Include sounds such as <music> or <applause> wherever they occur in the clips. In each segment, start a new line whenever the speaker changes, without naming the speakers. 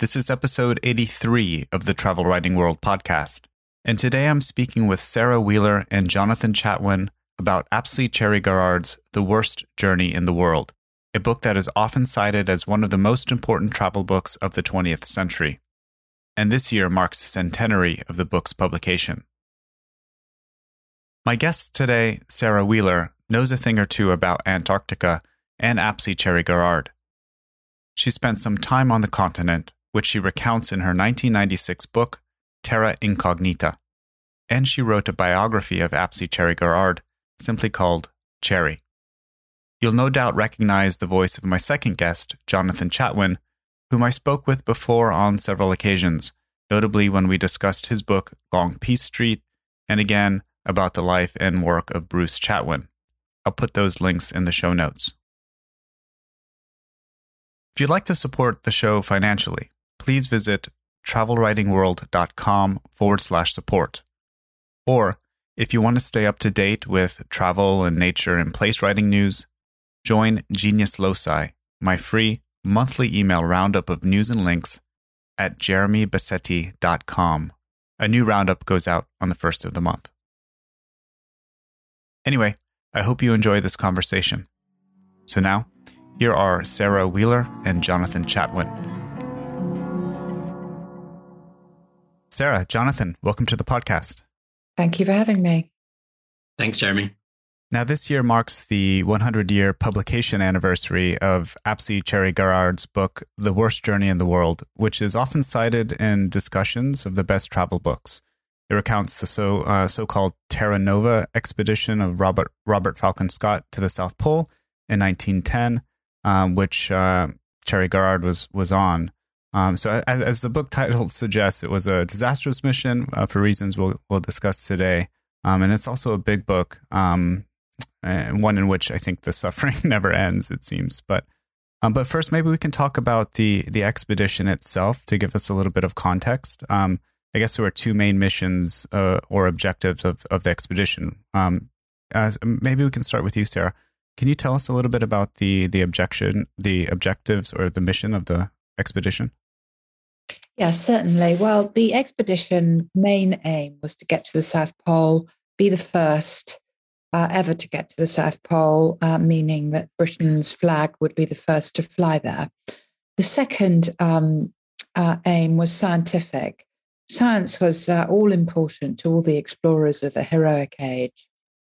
This is episode 83 of the Travel Writing World podcast. And today I'm speaking with Sara Wheeler and Jonathan Chatwin about Apsley Cherry Garrard's The Worst Journey in the World, a book that is often cited as one of the most important travel books of the 20th century. And this year marks the centenary of the book's publication. My guest today, Sara Wheeler, knows a thing or two about Antarctica and Apsley Cherry Garrard. She spent some time on the continent which she recounts in her 1996 book, Terra Incognita. And she wrote a biography of Apsley Cherry Garrard, simply called Cherry. You'll no doubt recognize the voice of my second guest, Jonathan Chatwin, whom I spoke with before on several occasions, notably when we discussed his book, Long Peace Street, and again about the life and work of Bruce Chatwin. I'll put those links in the show notes. If you'd like to support the show financially, please visit travelwritingworld.com forward slash support. Or if you want to stay up to date with travel and nature and place writing news, join Genius Loci, my free monthly email roundup of news and links at jeremybassetti.com. A new roundup goes out on the first of the month. Anyway, I hope you enjoy this conversation. So now, here are Sara Wheeler and Jonathan Chatwin. Sarah, Jonathan, welcome to the podcast.
Thank you for having me.
Thanks, Jeremy.
Now, this year marks the 100 year publication anniversary of Apsley Cherry Garrard's book, The Worst Journey in the World, which is often cited in discussions of the best travel books. It recounts the so, uh, so-called Terra Nova expedition of Robert, Robert Falcon Scott to the South Pole in 1910, um, which uh, Cherry Garrard was, was on. Um, so, as, as, the book title suggests, it was a disastrous mission uh, for reasons we'll, we'll discuss today. Um, and it's also a big book, um, and one in which I think the suffering <laughs> never ends, it seems. But um, but first, maybe we can talk about the the expedition itself to give us a little bit of context. Um, I guess there were two main missions uh, or objectives of, of the expedition. Um, maybe we can start with you, Sara. Can you tell us a little bit about the the objection, the objectives, or the mission of the expedition?
Yes, certainly. Well, the expedition main aim was to get to the South Pole, be the first uh, ever to get to the South Pole, uh, meaning that Britain's flag would be the first to fly there. The second um, uh, aim was scientific. Science was uh, all important to all the explorers of the heroic age.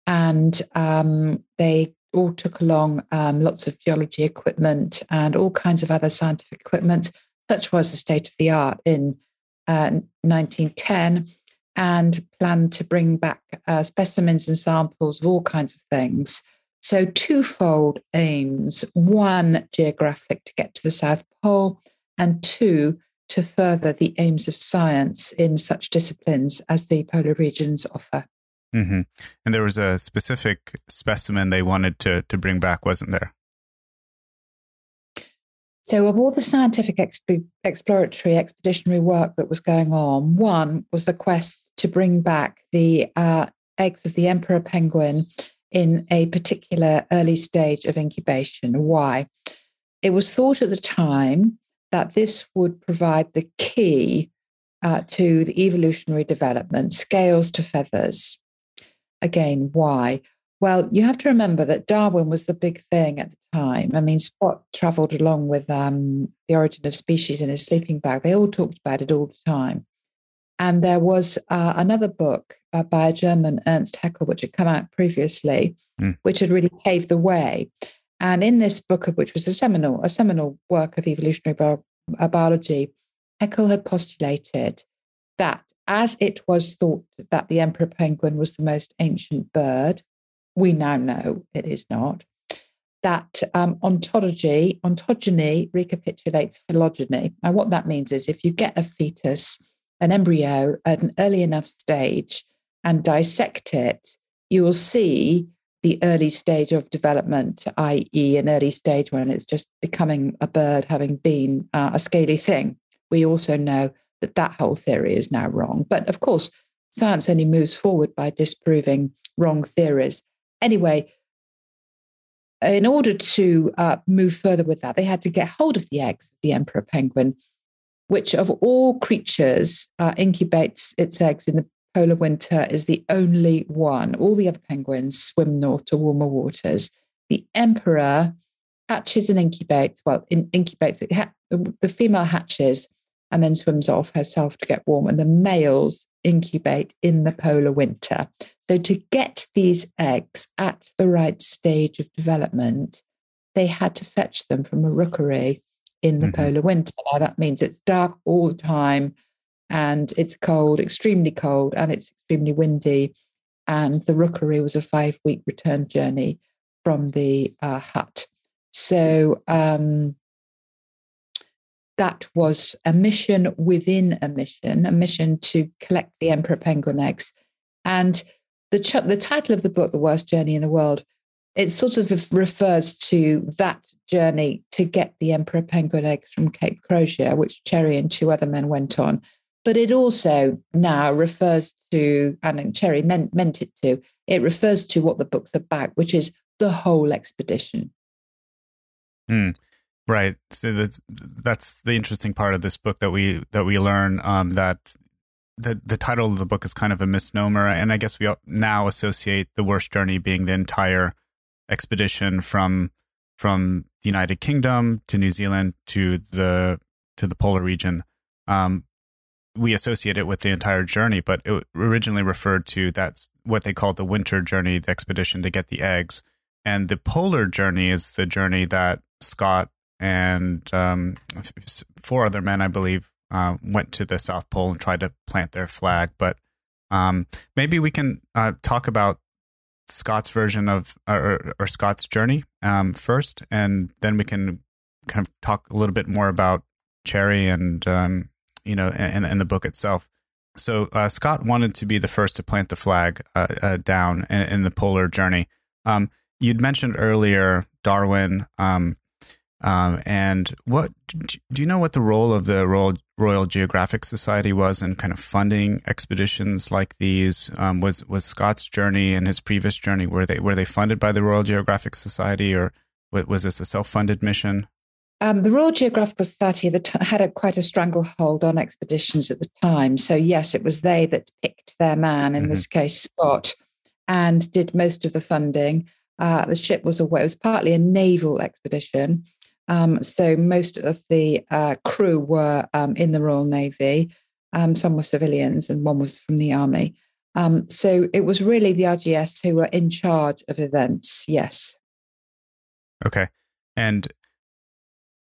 And um, they all took along um, lots of geology equipment and all kinds of other scientific equipment such was the state of the art in uh, 1910, and planned to bring back uh, specimens and samples of all kinds of things. So, twofold aims one, geographic to get to the South Pole, and two, to further the aims of science in such disciplines as the polar regions offer.
Mm-hmm. And there was a specific specimen they wanted to, to bring back, wasn't there?
So, of all the scientific exp- exploratory expeditionary work that was going on, one was the quest to bring back the uh, eggs of the emperor penguin in a particular early stage of incubation. Why? It was thought at the time that this would provide the key uh, to the evolutionary development, scales to feathers. Again, why? Well, you have to remember that Darwin was the big thing at the time. I mean, Scott traveled along with um, The Origin of Species in his sleeping bag. They all talked about it all the time. And there was uh, another book uh, by a German, Ernst Haeckel, which had come out previously, mm. which had really paved the way. And in this book, which was a seminal, a seminal work of evolutionary bio- uh, biology, Haeckel had postulated that as it was thought that the emperor penguin was the most ancient bird, we now know it is not, that um, ontology, ontogeny recapitulates phylogeny. Now, what that means is if you get a fetus an embryo at an early enough stage and dissect it, you will see the early stage of development, i.e., an early stage when it's just becoming a bird, having been uh, a scaly thing. We also know that that whole theory is now wrong. But of course, science only moves forward by disproving wrong theories. Anyway, in order to uh, move further with that, they had to get hold of the eggs of the emperor penguin, which of all creatures uh, incubates its eggs in the polar winter, is the only one. All the other penguins swim north to warmer waters. The emperor hatches and incubates, well, in, incubates, the female hatches and then swims off herself to get warm, and the males incubate in the polar winter. So, to get these eggs at the right stage of development, they had to fetch them from a rookery in the mm-hmm. polar winter. Now, that means it's dark all the time and it's cold, extremely cold, and it's extremely windy. And the rookery was a five week return journey from the uh, hut. So, um, that was a mission within a mission, a mission to collect the emperor penguin eggs. And the, ch- the title of the book, The Worst Journey in the World, it sort of refers to that journey to get the emperor penguin eggs from Cape Crozier, which Cherry and two other men went on. But it also now refers to, and Cherry meant, meant it to, it refers to what the book's about, which is the whole expedition.
Mm, right. So that's that's the interesting part of this book that we that we learn um, that the the title of the book is kind of a misnomer, and I guess we now associate the worst journey being the entire expedition from from the United Kingdom to New Zealand to the to the polar region. Um, we associate it with the entire journey, but it originally referred to that's what they called the winter journey, the expedition to get the eggs. And the polar journey is the journey that Scott and um, four other men, I believe, uh, went to the South Pole and tried to plant their flag. But um, maybe we can uh, talk about Scott's version of or, or Scott's journey um, first, and then we can kind of talk a little bit more about Cherry and um, you know and, and the book itself. So uh, Scott wanted to be the first to plant the flag uh, uh, down in, in, the polar journey. Um, you'd mentioned earlier Darwin um, and what do you know what the role of the Royal, Royal Geographic Society was in kind of funding expeditions like these? Um, was was Scott's journey and his previous journey were they were they funded by the Royal Geographic Society or was this a self funded mission?
Um, the Royal Geographical Society had a, quite a stranglehold on expeditions at the time. So yes, it was they that picked their man, in mm-hmm. this case Scott, and did most of the funding. Uh, the ship was away; it was partly a naval expedition. Um, so most of the uh, crew were um, in the Royal Navy. Um, some were civilians, and one was from the army. Um, so it was really the RGS who were in charge of events. Yes.
Okay, and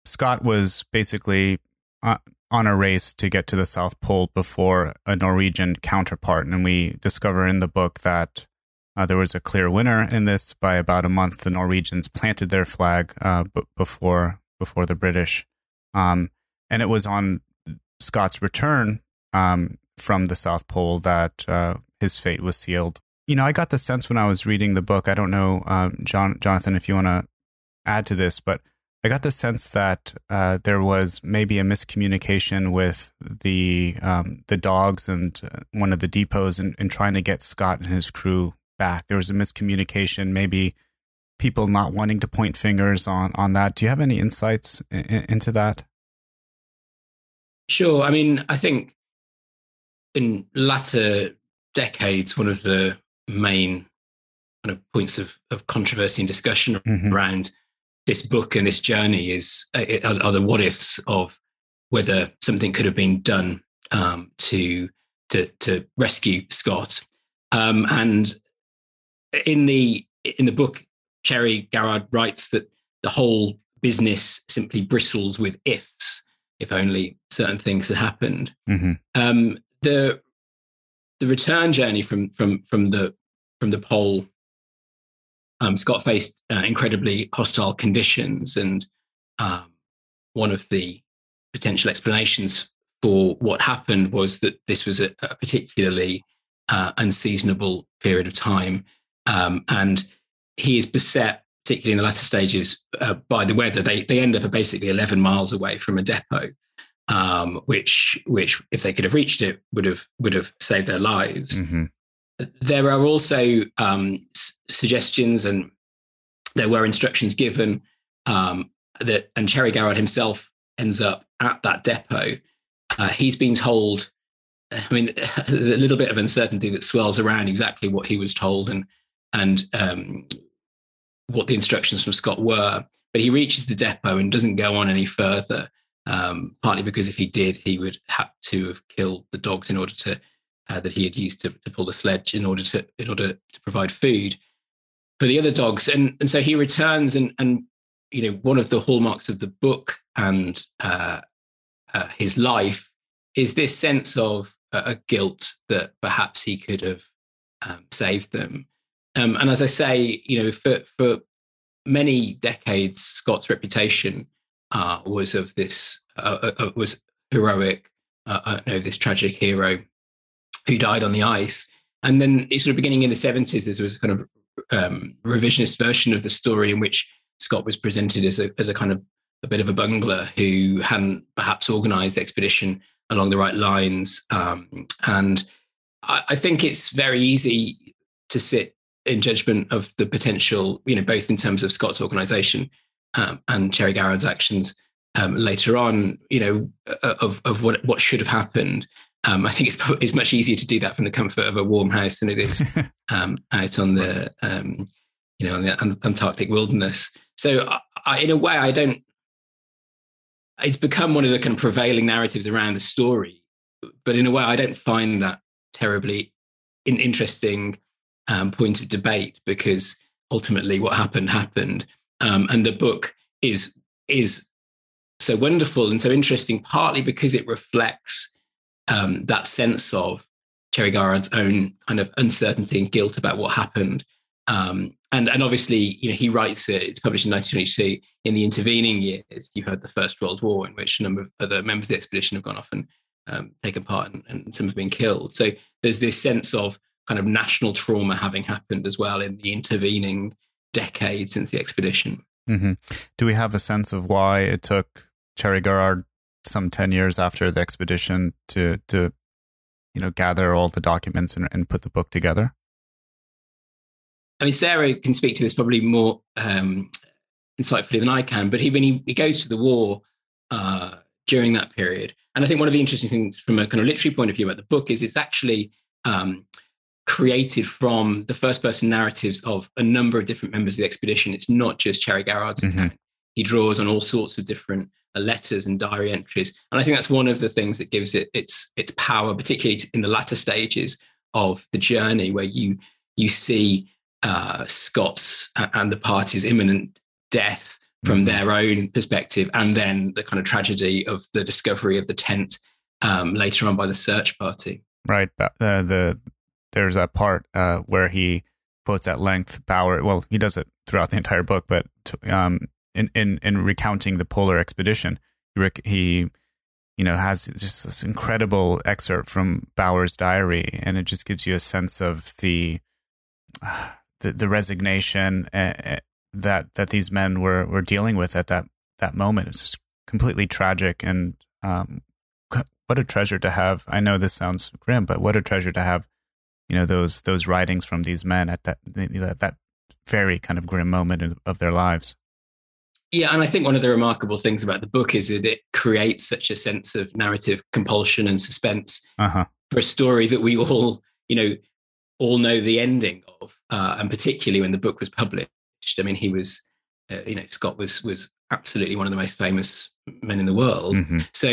Scott was basically uh, on a race to get to the South Pole before a Norwegian counterpart, and we discover in the book that uh, there was a clear winner in this by about a month. The Norwegians planted their flag uh, b- before before the British, um, and it was on Scott's return um, from the South Pole that uh, his fate was sealed. You know, I got the sense when I was reading the book. I don't know, um, John, Jonathan, if you want to add to this, but I got the sense that uh, there was maybe a miscommunication with the um, the dogs and uh, one of the depots in trying to get Scott and his crew back. There was a miscommunication, maybe people not wanting to point fingers on on that. Do you have any insights in, into that?
Sure. I mean, I think in latter decades, one of the main kind of points of, of controversy and discussion mm-hmm. around this book and this journey is uh, are, are, the what ifs of whether something could have been done um, to to to rescue Scott. Um, and in the in the book, Cherry Garrard writes that the whole business simply bristles with ifs. If only certain things had happened. Mm-hmm. Um, the the return journey from from from the from the pole, um, Scott faced uh, incredibly hostile conditions, and um, one of the potential explanations for what happened was that this was a, a particularly uh, unseasonable period of time. Um, and he is beset, particularly in the latter stages, uh, by the weather. They, they end up basically 11 miles away from a depot, um, which, which, if they could have reached it, would have, would have saved their lives. Mm-hmm. There are also um, s- suggestions and there were instructions given um, that, and Cherry Garrard himself ends up at that depot. Uh, he's been told I mean, <laughs> there's a little bit of uncertainty that swirls around exactly what he was told and and um, what the instructions from Scott were. But he reaches the depot and doesn't go on any further. Um, partly because if he did, he would have to have killed the dogs in order to uh, that he had used to, to pull the sledge in order to in order to provide food for the other dogs. And and so he returns and and you know one of the hallmarks of the book and uh, uh, his life is this sense of a guilt that perhaps he could have um, saved them. Um, and as I say, you know, for for many decades, Scott's reputation uh, was of this uh, uh, uh was heroic, uh, uh, know, this tragic hero who died on the ice. And then, sort of beginning in the seventies, there was a kind of um, revisionist version of the story in which Scott was presented as a as a kind of a bit of a bungler who hadn't perhaps organised the expedition along the right lines. Um, and I, I, think it's very easy to sit in judgment of the potential, you know, both in terms of Scott's organization um, and Cherry Garrard's actions um, later on, you know, uh, of, of what, what should have happened. Um, I think it's it's much easier to do that from the comfort of a warm house than it is <laughs> um, out on the um, you know on the Antarctic wilderness. So, I, in a way, I don't it's become one of the kind of prevailing narratives around the story. But in a way, I don't find that terribly an interesting um, point of debate because ultimately what happened happened. Um, and the book is is so wonderful and so interesting, partly because it reflects um, that sense of Cherry Garrard's own kind of uncertainty and guilt about what happened, um, and and obviously, you know, he writes it. It's published in 1922. In the intervening years, you had the First World War, in which a number of other members of the expedition have gone off and um, taken part, and, and some have been killed. So there's this sense of kind of national trauma having happened as well in the intervening decade since the expedition.
Mm-hmm. Do we have a sense of why it took Cherry Garrard some ten years after the expedition to to you know gather all the documents and, and put the book together?
I mean, Sara can speak to this probably more um, insightfully than I can, but he, when he, he goes to the war uh, during that period, and I think one of the interesting things from a kind of literary point of view about the book is it's actually um, created from the first person narratives of a number of different members of the expedition. It's not just Cherry Garrard's mm-hmm. account. He draws on all sorts of different uh, letters and diary entries, and I think that's one of the things that gives it its its power, particularly in the latter stages of the journey, where you you see uh, Scott's and the party's imminent death from mm-hmm. their own perspective, and then the kind of tragedy of the discovery of the tent um, later on by the search party.
Right. Uh, the there's a part uh, where he quotes at length Bowers. Well, he does it throughout the entire book, but um, in in in recounting the polar expedition, he, he you know has just this incredible excerpt from Bowers' diary, and it just gives you a sense of the. The, the resignation uh, that that these men were were dealing with at that that moment. It's just completely tragic, and um, what a treasure to have. I know this sounds grim, but what a treasure to have. You know those those writings from these men at that that, that very kind of grim moment of their lives.
Yeah, and I think one of the remarkable things about the book is that it creates such a sense of narrative compulsion and suspense uh-huh. for a story that we all, you know, all know the ending of, uh, and particularly when the book was published. I mean, he was, uh, you know, Scott was was absolutely one of the most famous men in the world. Mm-hmm. So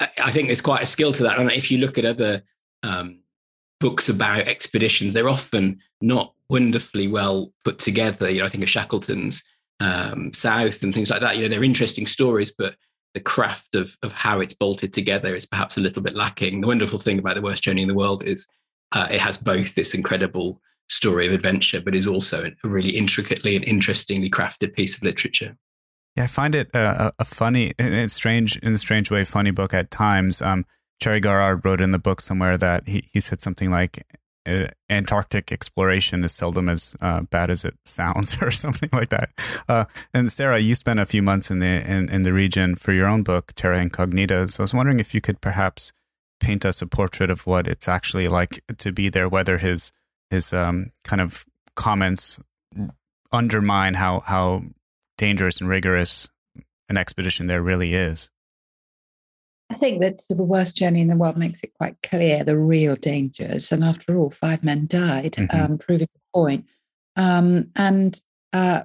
I think there's quite a skill to that. And if you look at other um, books about expeditions, they're often not wonderfully well put together. You know, I think of Shackleton's um, South and things like that. You know, they're interesting stories, but the craft of of how it's bolted together is perhaps a little bit lacking. The wonderful thing about the worst journey in the world is uh, it has both this incredible story of adventure, but is also a really intricately and interestingly crafted piece of literature.
Yeah, I find it a, a funny, in a strange, in a strange way, funny book at times. Um, Cherry Garrard wrote in the book somewhere that he, he said something like Antarctic exploration is seldom as uh, bad as it sounds, <laughs> or something like that. Uh, and Sara, you spent a few months in the in, in the region for your own book, Terra Incognita. So I was wondering if you could perhaps paint us a portrait of what it's actually like to be there, whether his his um, kind of comments undermine how how dangerous and rigorous an expedition there really is.
I think that the worst journey in the world makes it quite clear the real dangers. And after all, five men died, mm-hmm. um, proving the point. Um, and uh,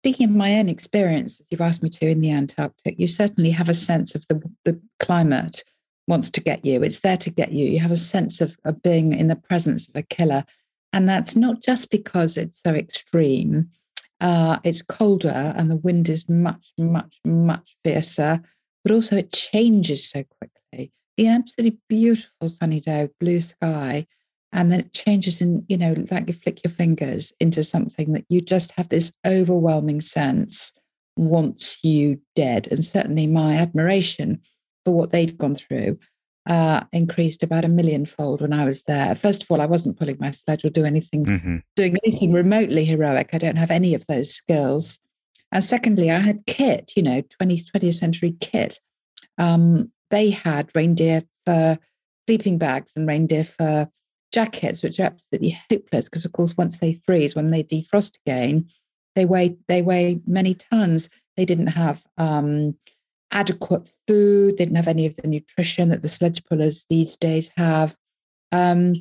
speaking of my own experience, as you've asked me to in the Antarctic, you certainly have a sense of the, the climate wants to get you. It's there to get you. You have a sense of, of being in the presence of a killer. And that's not just because it's so extreme. Uh, it's colder and the wind is much, much, much fiercer but also it changes so quickly. The absolutely beautiful sunny day, blue sky, and then it changes in, you know, like you flick your fingers into something that you just have this overwhelming sense wants you dead. And certainly my admiration for what they'd gone through uh, increased about a millionfold when I was there. First of all, I wasn't pulling my sledge or do anything, mm-hmm. doing anything remotely heroic. I don't have any of those skills. And secondly, I had kit, you know, 20th, 20th century kit. Um, they had reindeer fur sleeping bags and reindeer fur jackets, which are absolutely hopeless because, of course, once they freeze, when they defrost again, they weigh they weigh many tons. They didn't have um, adequate food. They didn't have any of the nutrition that the sledge pullers these days have. Um,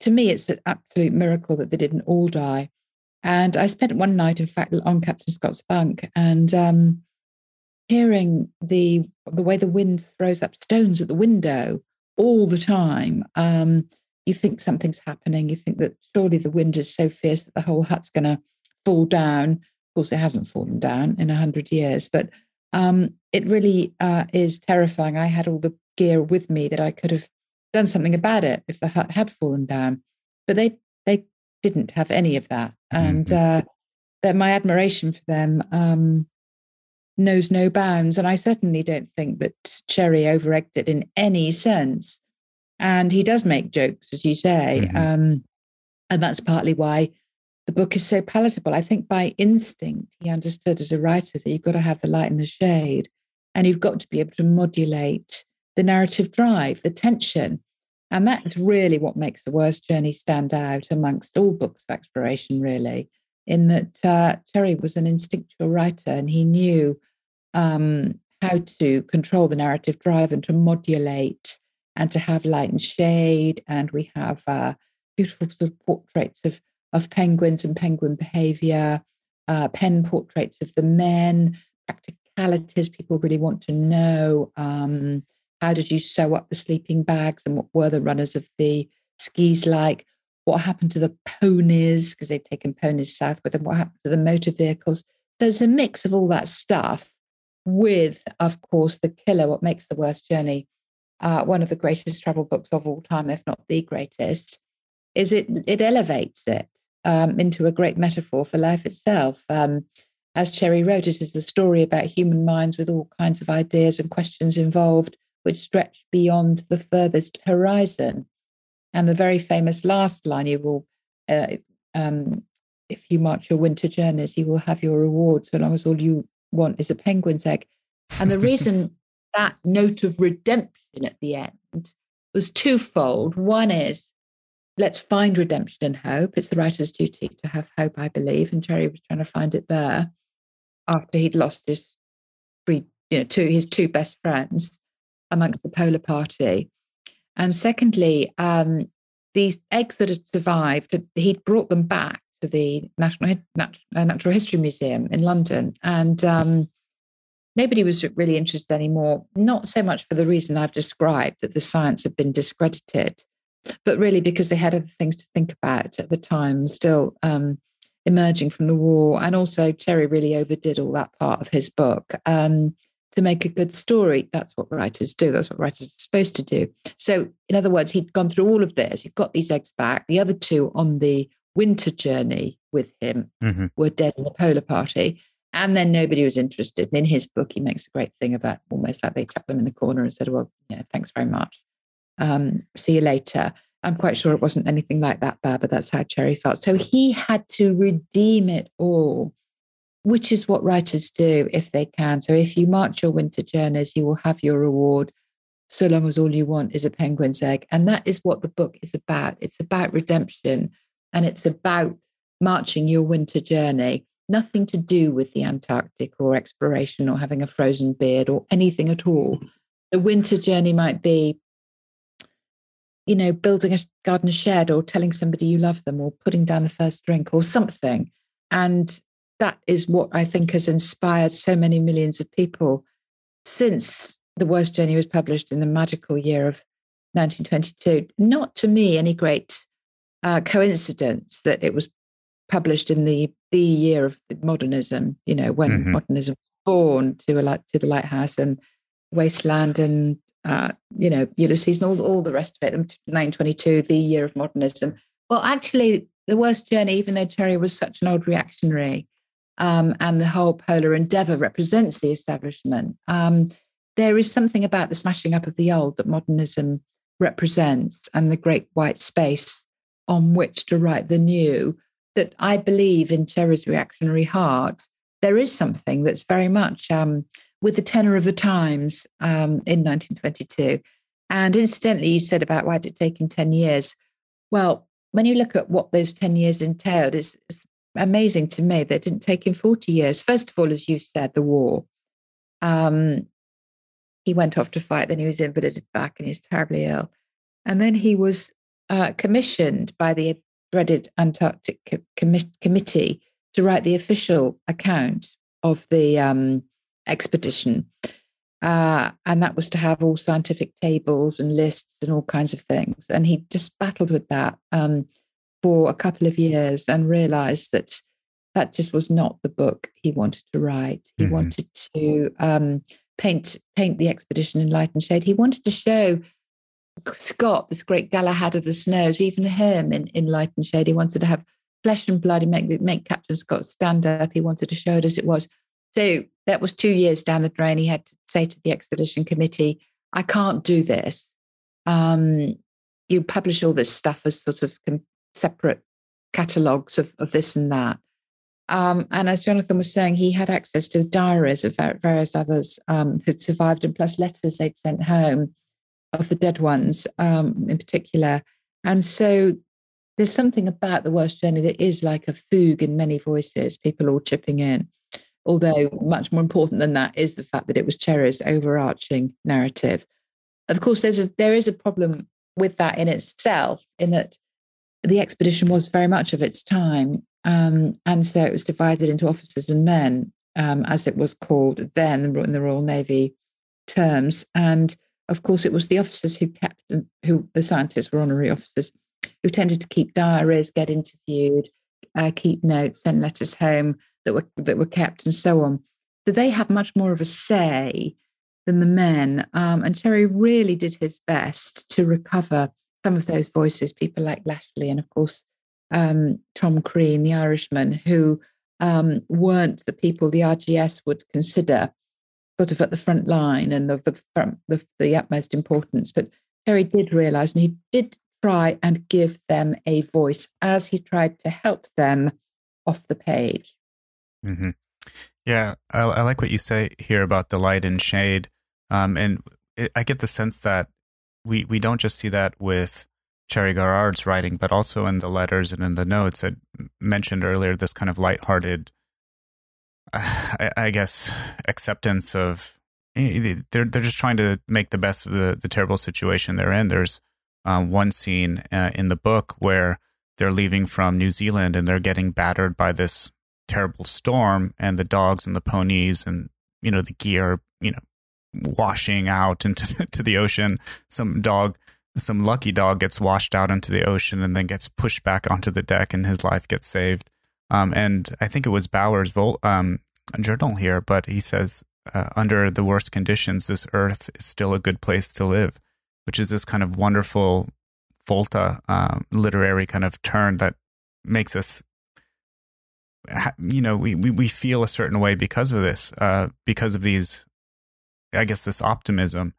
to me, it's an absolute miracle that they didn't all die. And I spent one night, in fact, on Captain Scott's bunk and um, hearing the the way the wind throws up stones at the window all the time. Um, you think something's happening. You think that surely the wind is so fierce that the whole hut's going to fall down. Of course, it hasn't fallen down in a hundred years, but um, it really uh, is terrifying. I had all the gear with me that I could have done something about it if the hut had fallen down, but they they didn't have any of that and mm-hmm. uh, that my admiration for them um, knows no bounds. And I certainly don't think that Cherry overegged it in any sense. And he does make jokes, as you say, mm-hmm. um, and that's partly why the book is so palatable. I think by instinct he understood as a writer that you've got to have the light and the shade, and you've got to be able to modulate the narrative drive, the tension. And that's really what makes the worst journey stand out amongst all books of exploration, really, in that uh, Cherry was an instinctual writer and he knew um, how to control the narrative drive and to modulate and to have light and shade. And we have uh, beautiful sort of portraits of, of penguins and penguin behavior, uh, pen portraits of the men, practicalities people really want to know. Um, how did you sew up the sleeping bags and what were the runners of the skis like? What happened to the ponies because they'd taken ponies south with them? What happened to the motor vehicles? There's a mix of all that stuff with, of course, the killer. What makes the worst journey? Uh, one of the greatest travel books of all time, if not the greatest, is it it elevates it um, into a great metaphor for life itself. Um, as Cherry wrote, it is a story about human minds with all kinds of ideas and questions involved, which stretch beyond the furthest horizon. And the very famous last line you will, uh, um, if you march your winter journeys, you will have your reward so long as all you want is a penguin's egg. And the reason <laughs> that note of redemption at the end was twofold. One is let's find redemption and hope. It's the writer's duty to have hope, I believe. And Cherry was trying to find it there after he'd lost his three, you know, two his two best friends amongst the polar party. And secondly, um, these eggs that had survived, he'd brought them back to the National uh, Natural History Museum in London. And um, nobody was really interested anymore, not so much for the reason I've described that the science had been discredited, but really because they had other things to think about at the time, still um, emerging from the war. And also, Cherry really overdid all that part of his book. Um, to make a good story. That's what writers do. That's what writers are supposed to do. So, in other words, he'd gone through all of this. He got these eggs back. The other two on the winter journey with him mm-hmm. were dead in the polar party. And then nobody was interested. And in his book, he makes a great thing of that, almost like they clapped them in the corner and said, Well, yeah, thanks very much. Um, see you later. I'm quite sure it wasn't anything like that bad, but that's how Cherry felt. So he had to redeem it all, which is what writers do if they can. So if you march your winter journeys, you will have your reward so long as all you want is a penguin's egg. And that is what the book is about. It's about redemption and it's about marching your winter journey. Nothing to do with the Antarctic or exploration or having a frozen beard or anything at all. The winter journey might be, you know, building a garden shed or telling somebody you love them or putting down the first drink or something. And that is what I think has inspired so many millions of people since The Worst Journey was published in the magical year of 1922. Not to me any great uh, coincidence that it was published in the the year of modernism. You know, when mm-hmm. modernism was born to a to the lighthouse and wasteland and uh, you know Ulysses and all all the rest of it. 1922, the year of modernism. Well, actually, the worst journey, even though Cherry was such an old reactionary, um, and the whole polar endeavor represents the establishment. Um, there is something about the smashing up of the old that modernism represents and the great white space on which to write the new that I believe in Cherry's reactionary heart. There is something that's very much um, with the tenor of the times um, in 1922. And incidentally, you said about why did it take him 10 years? Well, when you look at what those 10 years entailed, it's, it's amazing to me that didn't take him 40 years. First of all, as you said, the war. Um, he went off to fight, then he was invalided back and he's terribly ill. And then he was uh, commissioned by the dreaded Antarctic Com- Committee to write the official account of the um, expedition. Uh, and that was to have all scientific tables and lists and all kinds of things. And he just battled with that um, for a couple of years and realized that that just was not the book he wanted to write. He mm-hmm. wanted to um, paint paint the expedition in light and shade. He wanted to show Scott, this great Galahad of the snows, even him in, in light and shade. He wanted to have flesh and blood and make make Captain Scott stand up. He wanted to show it as it was. So that was two years down the drain. He had to say to the expedition committee, "I can't do this. Um, you publish all this stuff as sort of separate catalogues of, of this and that." Um, and as Jonathan was saying, he had access to the diaries of various others um, who'd survived, and plus letters they'd sent home of the dead ones um, in particular. And so there's something about the worst journey that is like a fugue in many voices, people all chipping in. Although much more important than that is the fact that it was Cherry's overarching narrative. Of course, there's a, there is a problem with that in itself, in that the expedition was very much of its time um, and so it was divided into officers and men, um, as it was called then in the Royal Navy terms. And of course, it was the officers who kept, who the scientists were honorary officers, who tended to keep diaries, get interviewed, uh, keep notes, send letters home that were that were kept, and so on. So they have much more of a say than the men. Um, and Cherry really did his best to recover some of those voices, people like Lashly, and of course um, Tom Crean, the Irishman, who um, weren't the people the RGS would consider sort of at the front line and of the, front, the, the utmost importance. But Cherry did realize, and he did try and give them a voice as he tried to help them off the page.
Mm-hmm. Yeah, I, I, like what you say here about the light and shade. Um, and it, I get the sense that we, we don't just see that with Cherry Garrard's writing, but also in the letters and in the notes. I mentioned earlier this kind of lighthearted, I, I guess, acceptance of eh, they're they're just trying to make the best of the the terrible situation they're in. There's um, one scene uh, in the book where they're leaving from New Zealand and they're getting battered by this terrible storm, and the dogs and the ponies and you know the gear, you know, washing out into <laughs> to the ocean. Some dog some lucky dog gets washed out into the ocean and then gets pushed back onto the deck and his life gets saved. Um, and I think it was Bowers' vol- um, journal here, but he says, uh, under the worst conditions, this earth is still a good place to live, which is this kind of wonderful Volta um, literary kind of turn that makes us, you know, we, we, we feel a certain way because of this, uh, because of these, I guess, this optimism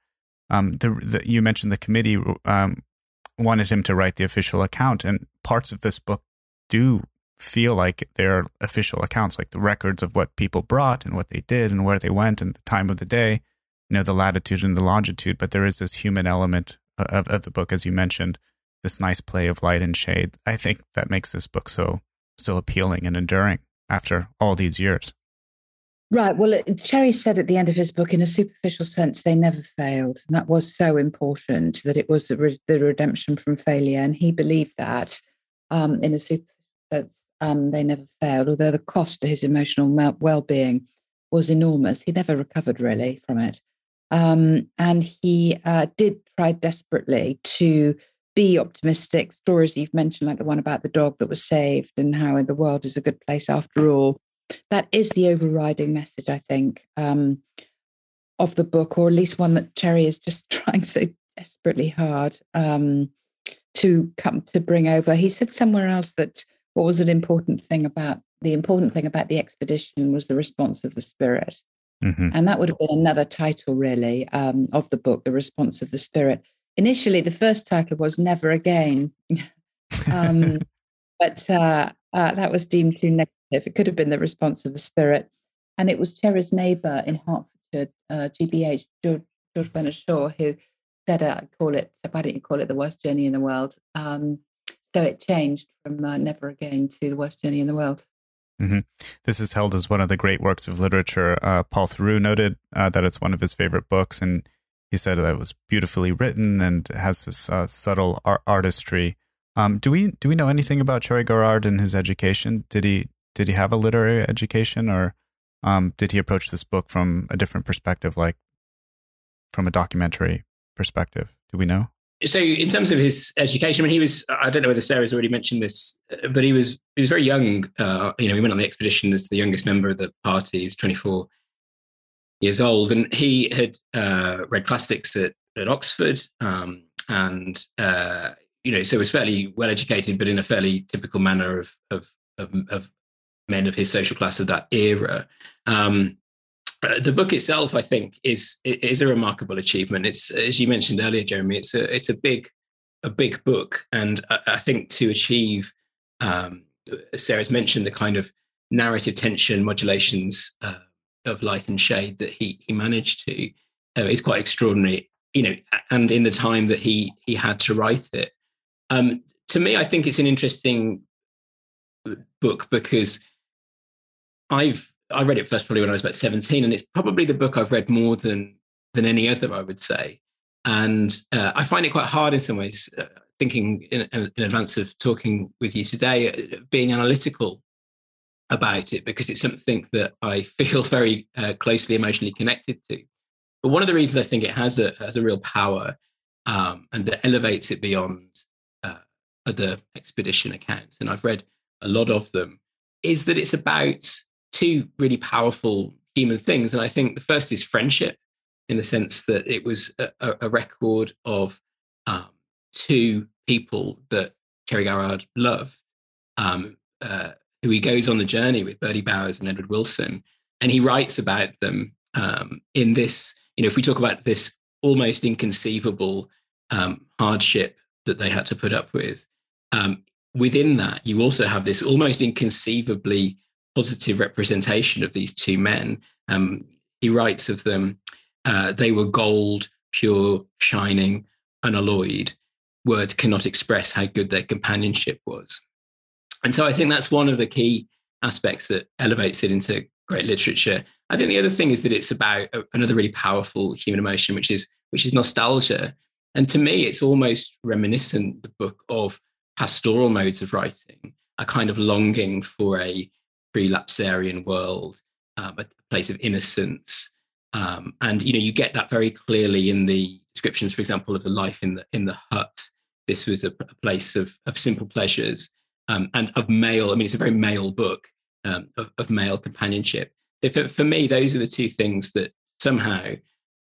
um, the, the, you mentioned the committee um, wanted him to write the official account, and parts of this book do feel like they're official accounts, like the records of what people brought and what they did and where they went and the time of the day, you know, the latitude and the longitude. But there is this human element of, of the book, as you mentioned, this nice play of light and shade. I think that makes this book so so appealing and enduring after all these years.
Right. Well, Cherry said at the end of his book, in a superficial sense, they never failed. And that was so important that it was the, re- the redemption from failure. And he believed that um, in a superficial sense, um, they never failed, although the cost to his emotional well being was enormous. He never recovered really from it. Um, and he uh, did try desperately to be optimistic. Stories you've mentioned, like the one about the dog that was saved and how the world is a good place after all. That is the overriding message, I think, um, of the book, or at least one that Cherry is just <laughs> trying so desperately hard um, to come to bring over. He said somewhere else that what was an important thing about the important thing about the expedition was the response of the spirit. Mm-hmm. And that would have been another title, really, um, of the book, The Response of the Spirit. Initially, the first title was Never Again. <laughs> um, <laughs> but uh, uh, that was deemed too negative. It could have been The Response of the Spirit. And it was Cherry's neighbour in Hertfordshire, uh, GBH, George, George Bernard Shaw, who said, uh, call it, why don't you call it the worst journey in the world? Um, so it changed from uh, Never Again to The Worst Journey in the World.
Mm-hmm. This is held as one of the great works of literature. Uh, Paul Theroux noted uh, that it's one of his favorite books, and he said that it was beautifully written and has this uh, subtle art- artistry. Um, do we do we know anything about Cherry Garrard and his education? Did he did he have a literary education, or um, did he approach this book from a different perspective, like from a documentary perspective? Do we know?
so in terms of his education, I mean, he was, I don't know whether Sara's already mentioned this, but he was, he was very young. Uh, you know, he went on the expedition as the youngest member of the party. He was 24 years old and he had uh, read classics at, at Oxford. Um, and, uh, you know, so was fairly well educated, but in a fairly typical manner of, of, of, of men of his social class of that era. Um, uh, the book itself, I think, is is a remarkable achievement. It's as you mentioned earlier, Jeremy. It's a it's a big a big book, and I, I think to achieve, um, Sara's mentioned the kind of narrative tension modulations uh, of light and shade that he he managed to uh, is quite extraordinary. You know, and in the time that he he had to write it, um, to me, I think it's an interesting book because I've I read it first probably when I was about 17, and it's probably the book I've read more than than any other, I would say. And uh, I find it quite hard in some ways, uh, thinking in, in, advance of talking with you today, uh, being analytical about it because it's something that I <laughs> feel very uh, closely emotionally connected to. But one of the reasons I think it has a has a real power um, and that elevates it beyond other expedition accounts, and I've read a lot of them, is that it's about two really powerful human things. And I think the first is friendship, in the sense that it was a, a record of um, two people that Cherry Garrard loved, um, uh, who he goes on the journey with Birdie Bowers and Edward Wilson. And he writes about them um, in this, you know, if we talk about this almost inconceivable um, hardship that they had to put up with, um, within that, you also have this almost inconceivably positive representation of these two men. Um, he writes of them, uh, they were gold, pure, shining, unalloyed. Words cannot express how good their companionship was. And so I think that's one of the key aspects that elevates it into great literature. I think the other thing is that it's about another really powerful human emotion, which is which is nostalgia. And to me, it's almost reminiscent the book of pastoral modes of writing, a kind of longing for a pre-lapsarian world, um, a place of innocence. Um, and you know, you get that very clearly in the descriptions, for example, of the life in the in the hut. This was a, a place of of simple pleasures um, and of male. I mean, it's a very male book um, of, of, male companionship. So for, for me, those are the two things that somehow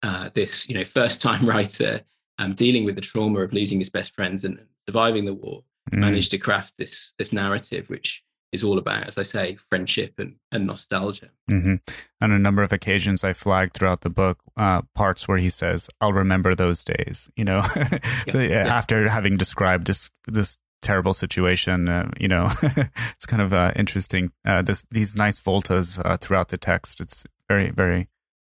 uh, this you know first time <laughs> writer um, dealing with the trauma of losing his best friends and surviving the war mm. managed to craft this this narrative, which is all about, as I say, friendship and, and nostalgia.
Mm-hmm. On a number of occasions, I flagged throughout the book uh, parts where he says, "I'll remember those days." You know, <laughs> yeah. after having described this this terrible situation, uh, you know, <laughs> it's kind of uh, interesting. Uh, this these nice voltas uh, throughout the text. It's very very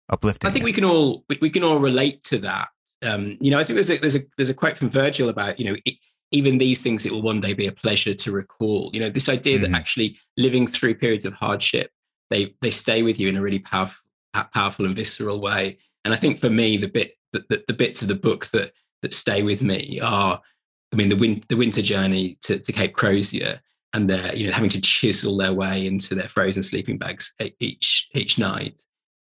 uplifting.
I think we can all we, we can all relate to that. Um, you know, I think there's a there's a there's a quote from Virgil about you know. It, even these things, it will one day be a pleasure to recall. You know, this idea mm-hmm. that actually living through periods of hardship, they they stay with you in a really powerful, powerful and visceral way. And I think for me, the bit the, the, the bits of the book that that stay with me are, I mean, the win, the winter journey to, to Cape Crozier, and they're you know having to chisel their way into their frozen sleeping bags each each night.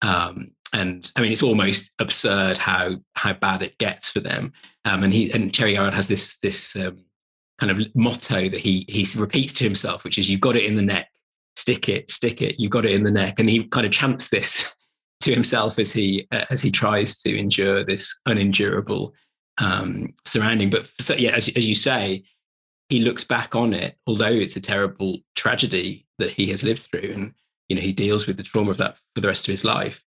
Um, and I mean, it's almost absurd how how bad it gets for them. Um, and he and Cherry Garrard has this this um, kind of motto that he he repeats to himself, which is "You've got it in the neck, stick it, stick it. You've got it in the neck." And he kind of chants this <laughs> to himself as he uh, as he tries to endure this unendurable um, surrounding. But so, yeah, as, as you say, he looks back on it, although it's a terrible tragedy that he has lived through, and you know he deals with the trauma of that for the rest of his life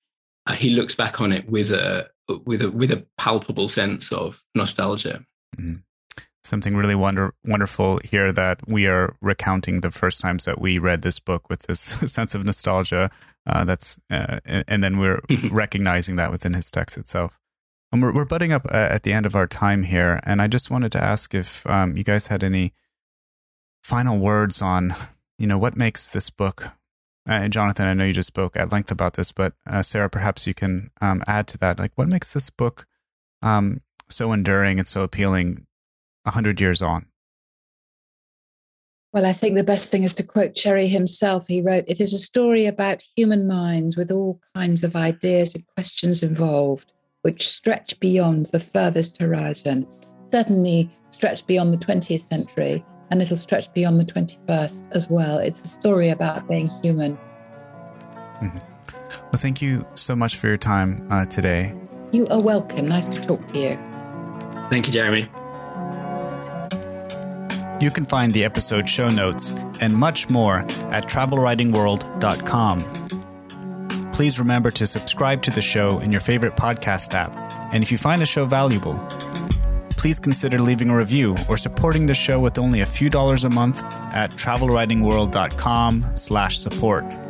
he looks back on it with a with a with a palpable sense of nostalgia. Mm.
Something really wonder, wonderful here that we are recounting the first times that we read this book with this <laughs> sense of nostalgia. Uh, that's uh, and then we're <laughs> recognizing that within his text itself. And we're, we're butting up uh, at the end of our time here, and I just wanted to ask if um, you guys had any final words on, you know, what makes this book uh, Jonathan, I know you just spoke at length about this, but uh, Sara, perhaps you can um, add to that. Like, what makes this book um, so enduring and so appealing a hundred years on?
Well, I think the best thing is to quote Cherry himself. He wrote, It is a story about human minds with all kinds of ideas and questions involved, which stretch beyond the furthest horizon, certainly stretch beyond the 20th century, and it'll stretch beyond the 21st as well. It's a story about being human.
Mm-hmm. Well, thank you so much for your time uh, today.
You are welcome. Nice to talk to you.
Thank you, Jeremy.
You can find the episode show notes and much more at travelwritingworld.com. Please remember to subscribe to the show in your favorite podcast app. And if you find the show valuable, please consider leaving a review or supporting the show with only a few dollars a month at travelwritingworld.com slash support.